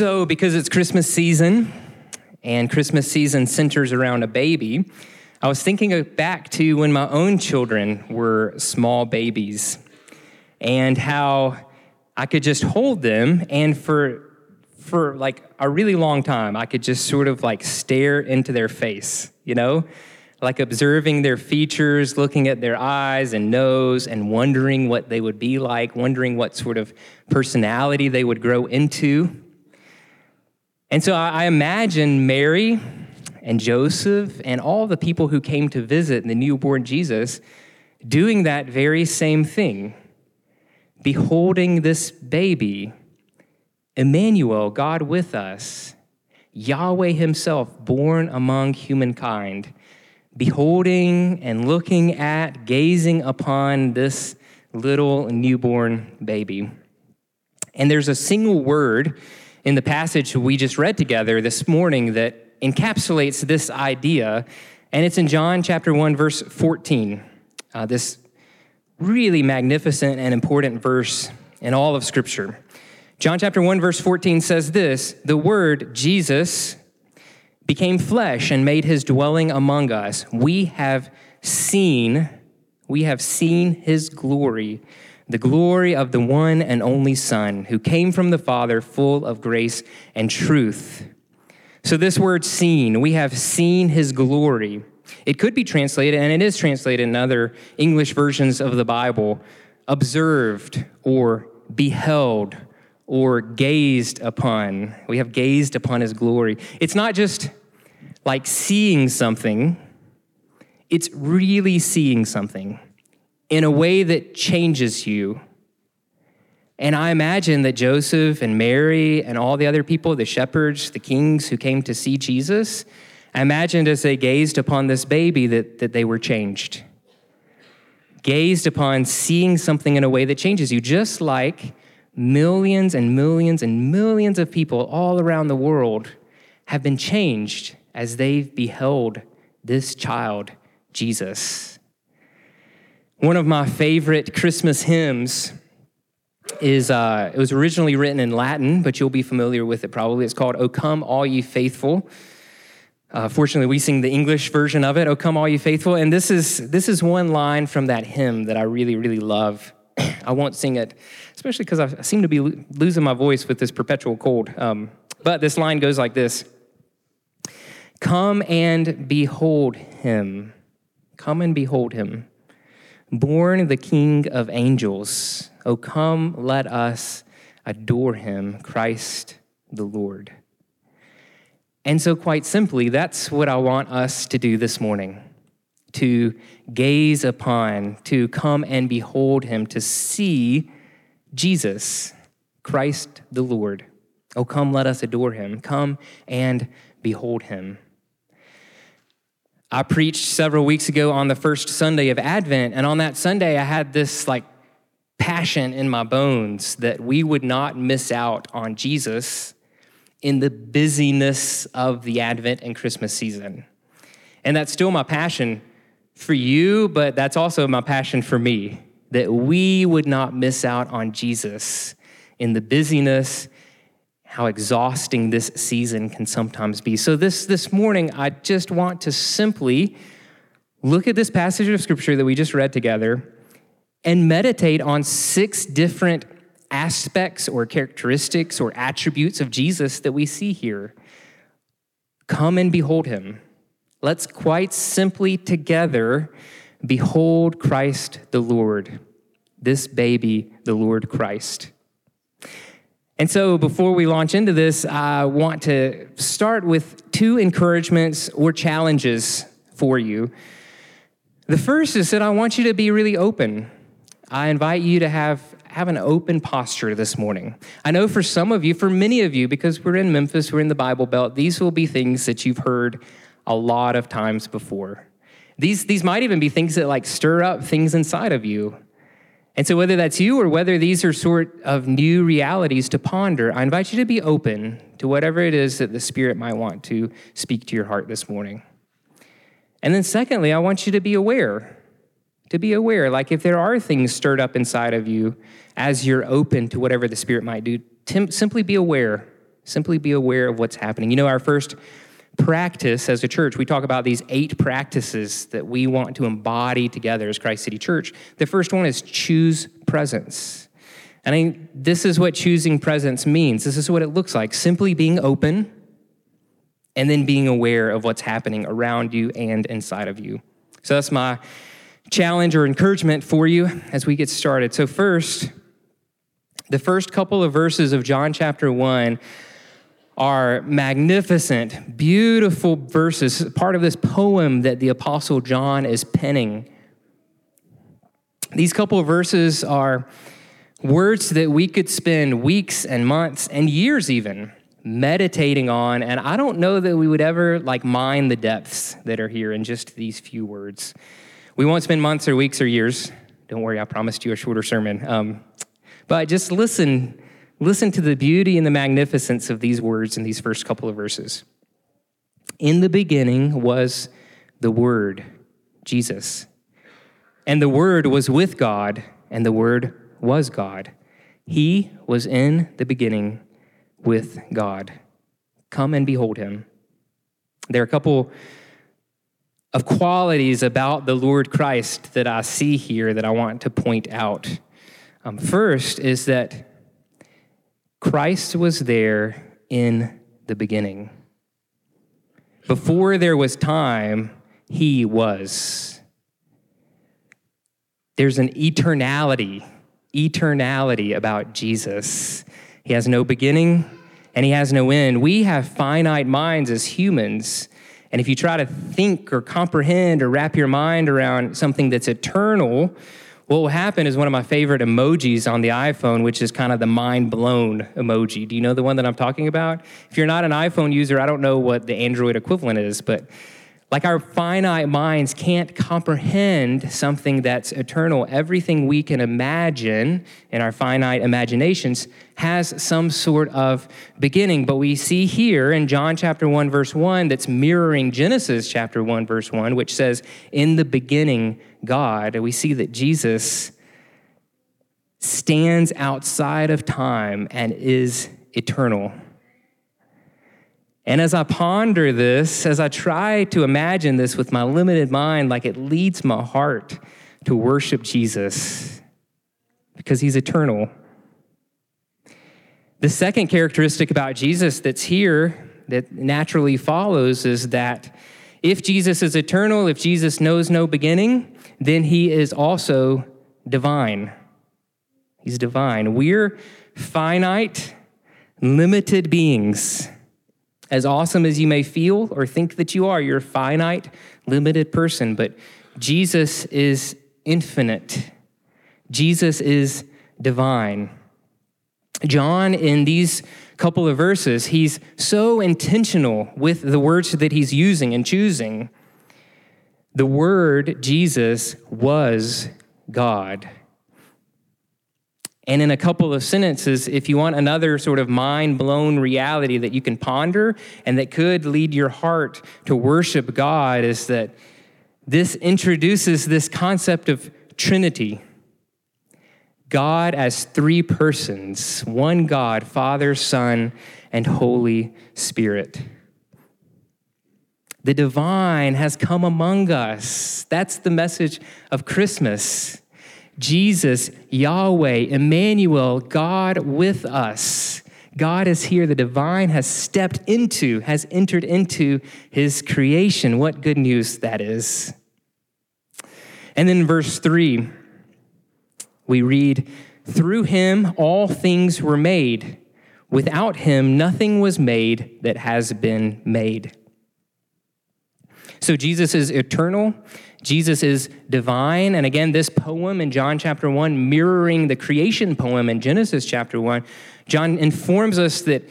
So, because it's Christmas season and Christmas season centers around a baby, I was thinking back to when my own children were small babies and how I could just hold them and for for like a really long time I could just sort of like stare into their face, you know? Like observing their features, looking at their eyes and nose and wondering what they would be like, wondering what sort of personality they would grow into. And so I imagine Mary and Joseph and all the people who came to visit the newborn Jesus doing that very same thing, beholding this baby, Emmanuel, God with us, Yahweh Himself born among humankind, beholding and looking at, gazing upon this little newborn baby. And there's a single word in the passage we just read together this morning that encapsulates this idea, and it's in John chapter 1, verse 14. Uh, this really magnificent and important verse in all of Scripture. John chapter 1, verse 14 says this The Word, Jesus, became flesh and made his dwelling among us. We have seen, we have seen his glory the glory of the one and only Son, who came from the Father, full of grace and truth. So, this word seen, we have seen his glory. It could be translated, and it is translated in other English versions of the Bible, observed or beheld or gazed upon. We have gazed upon his glory. It's not just like seeing something, it's really seeing something in a way that changes you. And I imagine that Joseph and Mary and all the other people, the shepherds, the kings who came to see Jesus, I imagined as they gazed upon this baby that, that they were changed. Gazed upon seeing something in a way that changes you, just like millions and millions and millions of people all around the world have been changed as they've beheld this child, Jesus. One of my favorite Christmas hymns is uh, it was originally written in Latin, but you'll be familiar with it probably. It's called "O Come, All Ye Faithful." Uh, fortunately, we sing the English version of it, "O Come, All Ye Faithful," and this is this is one line from that hymn that I really really love. I won't sing it, especially because I seem to be lo- losing my voice with this perpetual cold. Um, but this line goes like this: "Come and behold Him. Come and behold Him." Born the King of angels. Oh, come, let us adore him, Christ the Lord. And so, quite simply, that's what I want us to do this morning to gaze upon, to come and behold him, to see Jesus, Christ the Lord. Oh, come, let us adore him. Come and behold him. I preached several weeks ago on the first Sunday of Advent, and on that Sunday, I had this like passion in my bones that we would not miss out on Jesus in the busyness of the Advent and Christmas season. And that's still my passion for you, but that's also my passion for me that we would not miss out on Jesus in the busyness how exhausting this season can sometimes be. So this this morning I just want to simply look at this passage of scripture that we just read together and meditate on six different aspects or characteristics or attributes of Jesus that we see here. Come and behold him. Let's quite simply together behold Christ the Lord, this baby, the Lord Christ. And so, before we launch into this, I want to start with two encouragements or challenges for you. The first is that I want you to be really open. I invite you to have, have an open posture this morning. I know for some of you, for many of you, because we're in Memphis, we're in the Bible Belt, these will be things that you've heard a lot of times before. These, these might even be things that like stir up things inside of you. And so, whether that's you or whether these are sort of new realities to ponder, I invite you to be open to whatever it is that the Spirit might want to speak to your heart this morning. And then, secondly, I want you to be aware. To be aware, like if there are things stirred up inside of you as you're open to whatever the Spirit might do, simply be aware. Simply be aware of what's happening. You know, our first practice as a church, we talk about these eight practices that we want to embody together as Christ City Church. The first one is choose presence. And I, this is what choosing presence means. This is what it looks like simply being open and then being aware of what's happening around you and inside of you. So that's my challenge or encouragement for you as we get started. So, first, the first couple of verses of John chapter 1 are magnificent, beautiful verses, part of this poem that the Apostle John is penning. These couple of verses are words that we could spend weeks and months and years even meditating on, and I don't know that we would ever like mine the depths that are here in just these few words. We won't spend months or weeks or years. Don't worry, I promised you a shorter sermon. Um, but just listen Listen to the beauty and the magnificence of these words in these first couple of verses. In the beginning was the Word, Jesus. And the Word was with God, and the Word was God. He was in the beginning with God. Come and behold him. There are a couple of qualities about the Lord Christ that I see here that I want to point out. Um, first is that Christ was there in the beginning. Before there was time, he was. There's an eternality, eternality about Jesus. He has no beginning and he has no end. We have finite minds as humans. And if you try to think or comprehend or wrap your mind around something that's eternal, what will happen is one of my favorite emojis on the iPhone, which is kind of the mind blown emoji. Do you know the one that I'm talking about? If you're not an iPhone user, I don't know what the Android equivalent is, but like our finite minds can't comprehend something that's eternal. Everything we can imagine in our finite imaginations has some sort of beginning. But we see here in John chapter 1, verse 1, that's mirroring Genesis chapter 1, verse 1, which says, In the beginning, God. We see that Jesus stands outside of time and is eternal. And as I ponder this, as I try to imagine this with my limited mind, like it leads my heart to worship Jesus because he's eternal. The second characteristic about Jesus that's here that naturally follows is that if Jesus is eternal, if Jesus knows no beginning, then he is also divine. He's divine. We're finite, limited beings. As awesome as you may feel or think that you are, you're a finite, limited person, but Jesus is infinite. Jesus is divine. John, in these couple of verses, he's so intentional with the words that he's using and choosing. The Word, Jesus, was God. And in a couple of sentences, if you want another sort of mind blown reality that you can ponder and that could lead your heart to worship God, is that this introduces this concept of Trinity. God as three persons one God, Father, Son, and Holy Spirit. The divine has come among us. That's the message of Christmas. Jesus, Yahweh, Emmanuel, God with us. God is here. The divine has stepped into, has entered into his creation. What good news that is. And then verse 3, we read, Through him all things were made. Without him nothing was made that has been made. So Jesus is eternal. Jesus is divine. And again, this poem in John chapter 1, mirroring the creation poem in Genesis chapter 1, John informs us that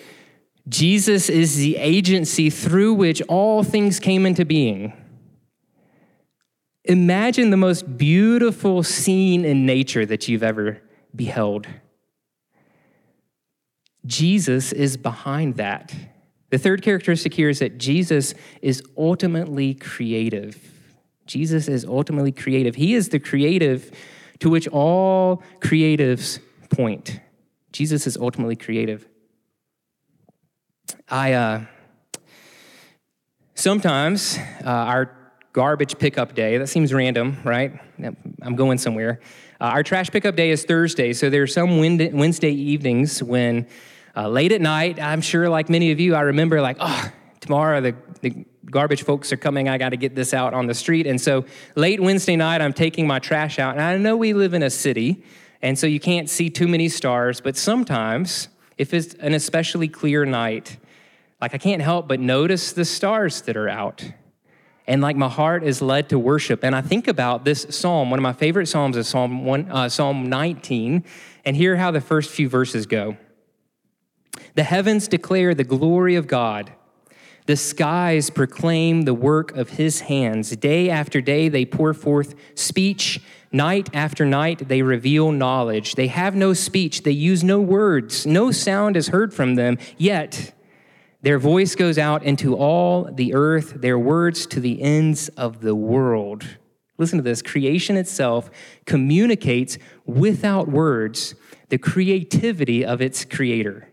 Jesus is the agency through which all things came into being. Imagine the most beautiful scene in nature that you've ever beheld. Jesus is behind that. The third characteristic here is that Jesus is ultimately creative. Jesus is ultimately creative. He is the creative to which all creatives point. Jesus is ultimately creative. I uh, sometimes uh, our garbage pickup day, that seems random, right? I'm going somewhere. Uh, our trash pickup day is Thursday, so there are some Wednesday evenings when uh, late at night, I'm sure like many of you, I remember like, oh, tomorrow the, the garbage folks are coming. I got to get this out on the street. And so late Wednesday night, I'm taking my trash out. And I know we live in a city, and so you can't see too many stars, but sometimes, if it's an especially clear night, like I can't help but notice the stars that are out and like my heart is led to worship. And I think about this psalm. One of my favorite psalms is Psalm one, uh, Psalm 19, and hear how the first few verses go. The heavens declare the glory of God. The skies proclaim the work of his hands. Day after day, they pour forth speech. Night after night, they reveal knowledge. They have no speech. They use no words. No sound is heard from them. Yet, their voice goes out into all the earth, their words to the ends of the world. Listen to this creation itself communicates without words the creativity of its creator.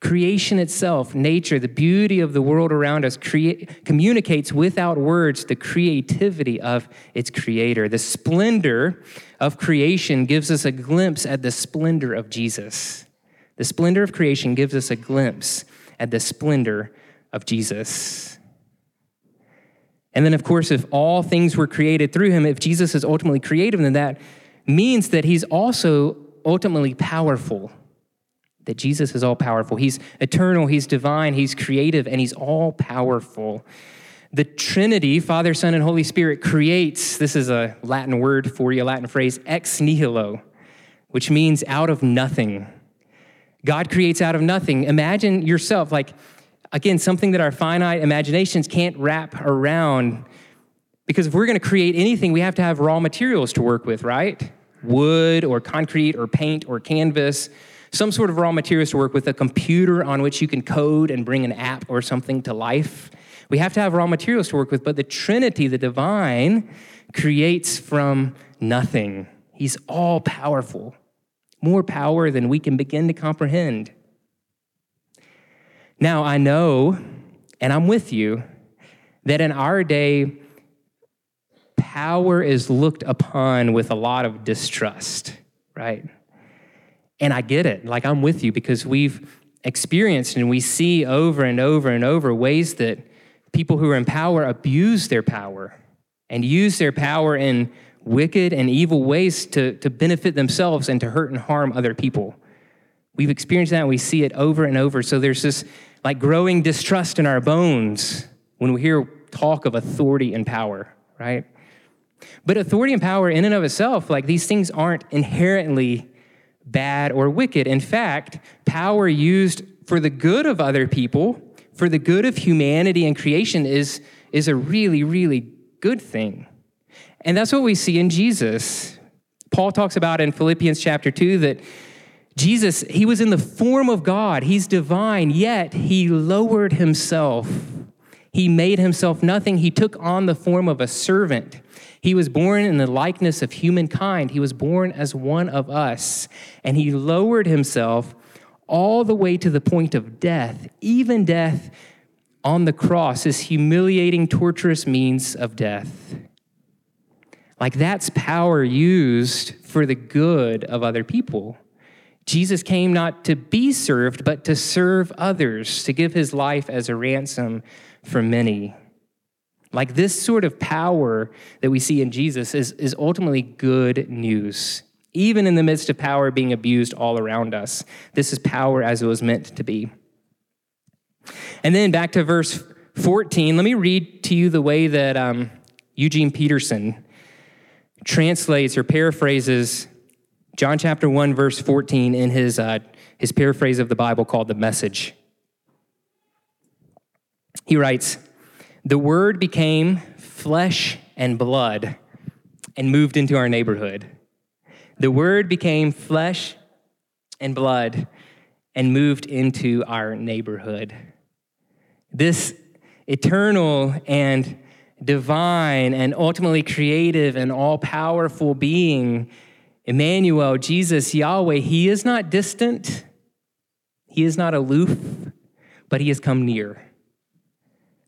Creation itself, nature, the beauty of the world around us, communicates without words the creativity of its creator. The splendor of creation gives us a glimpse at the splendor of Jesus. The splendor of creation gives us a glimpse at the splendor of Jesus. And then, of course, if all things were created through him, if Jesus is ultimately creative, then that means that he's also ultimately powerful. That Jesus is all powerful. He's eternal, he's divine, he's creative, and he's all powerful. The Trinity, Father, Son, and Holy Spirit, creates this is a Latin word for you, a Latin phrase, ex nihilo, which means out of nothing. God creates out of nothing. Imagine yourself, like, again, something that our finite imaginations can't wrap around. Because if we're going to create anything, we have to have raw materials to work with, right? Wood or concrete or paint or canvas, some sort of raw materials to work with, a computer on which you can code and bring an app or something to life. We have to have raw materials to work with, but the Trinity, the divine, creates from nothing. He's all powerful more power than we can begin to comprehend. Now, I know, and I'm with you, that in our day, power is looked upon with a lot of distrust, right? And I get it. Like, I'm with you because we've experienced and we see over and over and over ways that people who are in power abuse their power and use their power in wicked and evil ways to, to benefit themselves and to hurt and harm other people. We've experienced that and we see it over and over. So there's this like growing distrust in our bones when we hear talk of authority and power, right? But authority and power in and of itself, like these things aren't inherently bad or wicked. In fact, power used for the good of other people, for the good of humanity and creation is, is a really, really good thing. And that's what we see in Jesus. Paul talks about in Philippians chapter 2 that Jesus, he was in the form of God, he's divine, yet he lowered himself. He made himself nothing. He took on the form of a servant. He was born in the likeness of humankind. He was born as one of us. And he lowered himself all the way to the point of death, even death on the cross, this humiliating, torturous means of death. Like that's power used for the good of other people. Jesus came not to be served, but to serve others, to give his life as a ransom for many. Like this sort of power that we see in Jesus is, is ultimately good news. Even in the midst of power being abused all around us, this is power as it was meant to be. And then back to verse 14, let me read to you the way that um, Eugene Peterson translates or paraphrases John chapter 1, verse 14 in his, uh, his paraphrase of the Bible called The Message. He writes, The Word became flesh and blood and moved into our neighborhood. The Word became flesh and blood and moved into our neighborhood. This eternal and divine and ultimately creative and all powerful being, Emmanuel, Jesus, Yahweh, he is not distant, he is not aloof, but he has come near.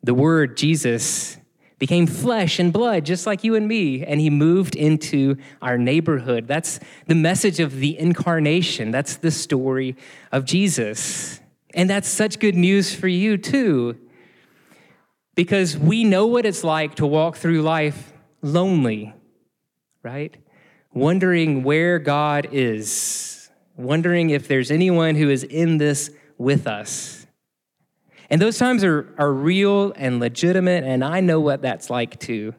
The word Jesus became flesh and blood, just like you and me, and he moved into our neighborhood. That's the message of the incarnation. That's the story of Jesus. And that's such good news for you, too, because we know what it's like to walk through life lonely, right? Wondering where God is, wondering if there's anyone who is in this with us. And those times are, are real and legitimate, and I know what that's like too.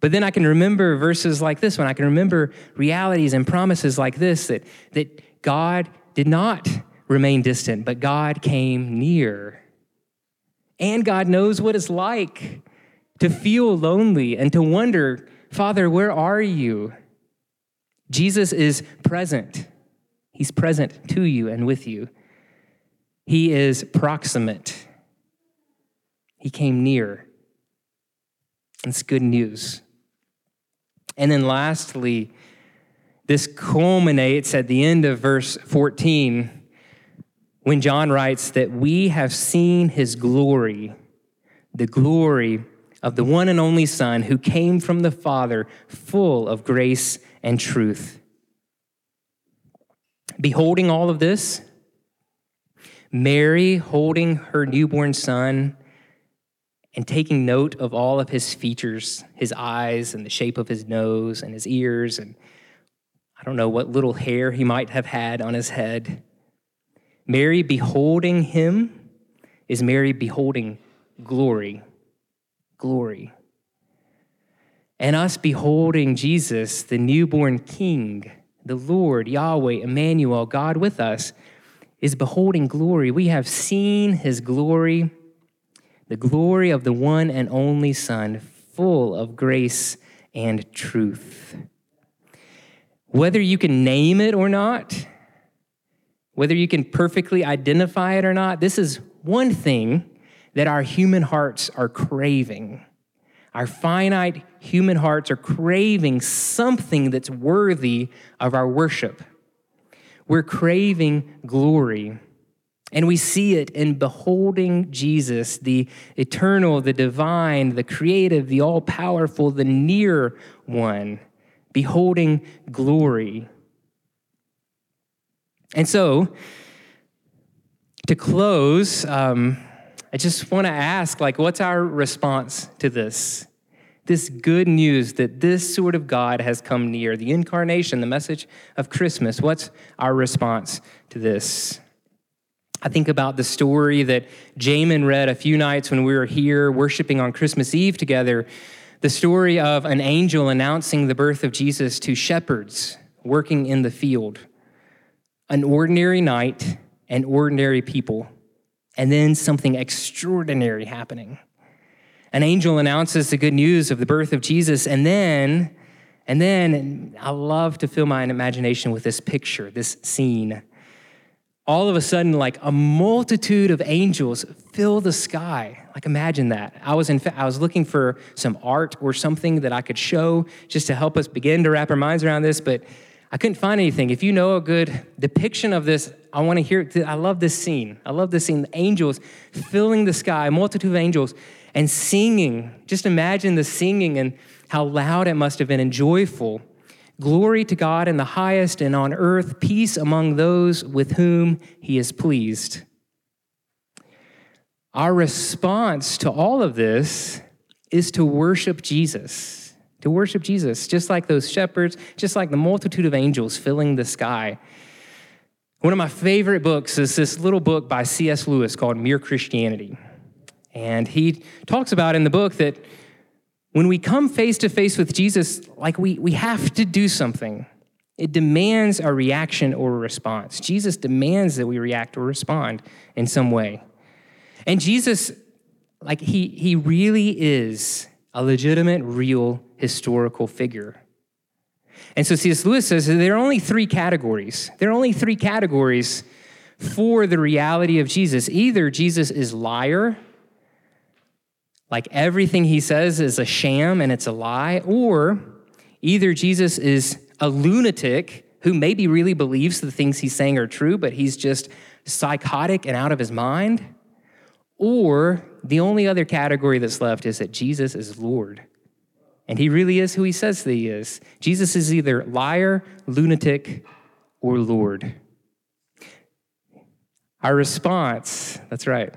But then I can remember verses like this one. I can remember realities and promises like this that, that God did not remain distant, but God came near. And God knows what it's like to feel lonely and to wonder, Father, where are you? Jesus is present. He's present to you and with you. He is proximate. He came near. It's good news. And then lastly, this culminates at the end of verse 14 when John writes that we have seen his glory, the glory of the one and only Son who came from the Father, full of grace and truth. Beholding all of this, Mary holding her newborn son and taking note of all of his features, his eyes and the shape of his nose and his ears, and I don't know what little hair he might have had on his head. Mary beholding him is Mary beholding glory. Glory. And us beholding Jesus, the newborn King, the Lord, Yahweh, Emmanuel, God with us, is beholding glory. We have seen his glory the glory of the one and only Son, full of grace and truth. Whether you can name it or not, whether you can perfectly identify it or not, this is one thing that our human hearts are craving. Our finite human hearts are craving something that's worthy of our worship. We're craving glory. And we see it in beholding Jesus, the eternal, the divine, the creative, the all powerful, the near one, beholding glory. And so, to close, um, I just want to ask, like, what's our response to this? This good news that this sort of God has come near, the incarnation, the message of Christmas. What's our response to this? I think about the story that Jamin read a few nights when we were here worshiping on Christmas Eve together. The story of an angel announcing the birth of Jesus to shepherds working in the field. An ordinary night and ordinary people, and then something extraordinary happening. An angel announces the good news of the birth of Jesus, and then, and then I love to fill my imagination with this picture, this scene all of a sudden, like a multitude of angels fill the sky. Like imagine that. I was in I was looking for some art or something that I could show just to help us begin to wrap our minds around this, but I couldn't find anything. If you know a good depiction of this, I want to hear. I love this scene. I love this scene. The angels filling the sky, a multitude of angels, and singing. Just imagine the singing and how loud it must have been and joyful. Glory to God in the highest, and on earth peace among those with whom he is pleased. Our response to all of this is to worship Jesus, to worship Jesus, just like those shepherds, just like the multitude of angels filling the sky. One of my favorite books is this little book by C.S. Lewis called Mere Christianity. And he talks about in the book that when we come face to face with Jesus, like we, we have to do something. It demands a reaction or a response. Jesus demands that we react or respond in some way. And Jesus, like, he, he really is a legitimate, real historical figure. And so C.S. Lewis says there are only three categories. There are only three categories for the reality of Jesus. Either Jesus is liar, like everything he says is a sham and it's a lie, or either Jesus is a lunatic who maybe really believes the things he's saying are true, but he's just psychotic and out of his mind, Or the only other category that's left is that Jesus is Lord. And he really is who he says that he is. Jesus is either liar, lunatic, or Lord. Our response, that's right.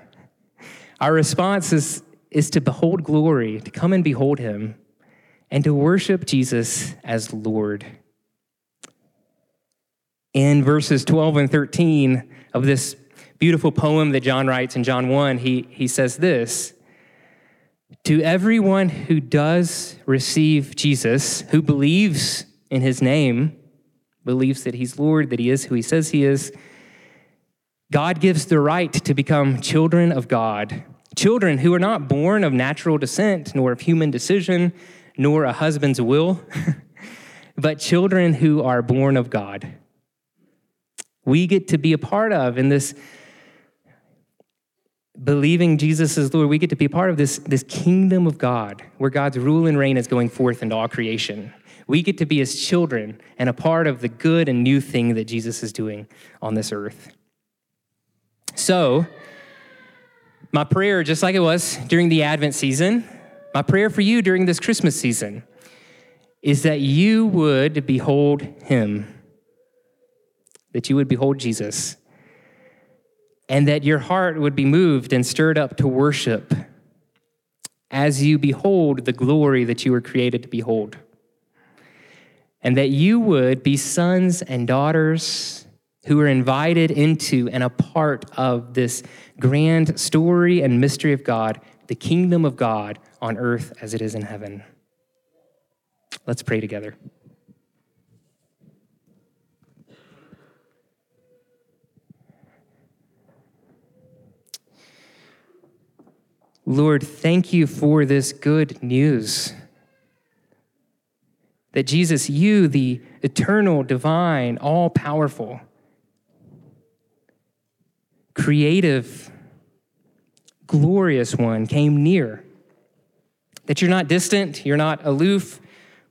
Our response is, is to behold glory, to come and behold him, and to worship Jesus as Lord. In verses 12 and 13 of this beautiful poem that John writes in John 1, he, he says this To everyone who does receive Jesus, who believes in his name, believes that he's Lord, that he is who he says he is, God gives the right to become children of God, children who are not born of natural descent, nor of human decision, nor a husband's will, but children who are born of God. We get to be a part of in this believing Jesus is Lord, we get to be part of this, this kingdom of God where God's rule and reign is going forth into all creation. We get to be his children and a part of the good and new thing that Jesus is doing on this earth. So, my prayer, just like it was during the Advent season, my prayer for you during this Christmas season is that you would behold him, that you would behold Jesus, and that your heart would be moved and stirred up to worship as you behold the glory that you were created to behold. And that you would be sons and daughters who are invited into and a part of this grand story and mystery of God, the kingdom of God on earth as it is in heaven. Let's pray together. Lord, thank you for this good news. That Jesus, you, the eternal, divine, all powerful, creative, glorious one, came near. That you're not distant, you're not aloof,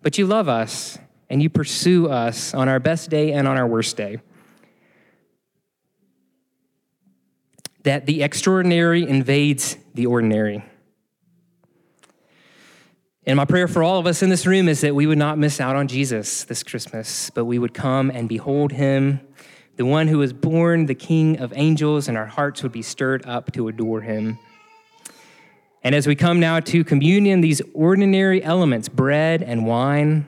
but you love us and you pursue us on our best day and on our worst day. that the extraordinary invades the ordinary. And my prayer for all of us in this room is that we would not miss out on Jesus this Christmas, but we would come and behold him, the one who was born, the King of angels, and our hearts would be stirred up to adore him. And as we come now to communion, these ordinary elements, bread and wine,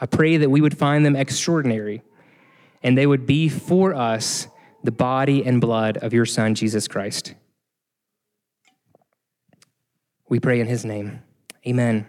I pray that we would find them extraordinary and they would be for us the body and blood of your Son, Jesus Christ. We pray in his name. Amen.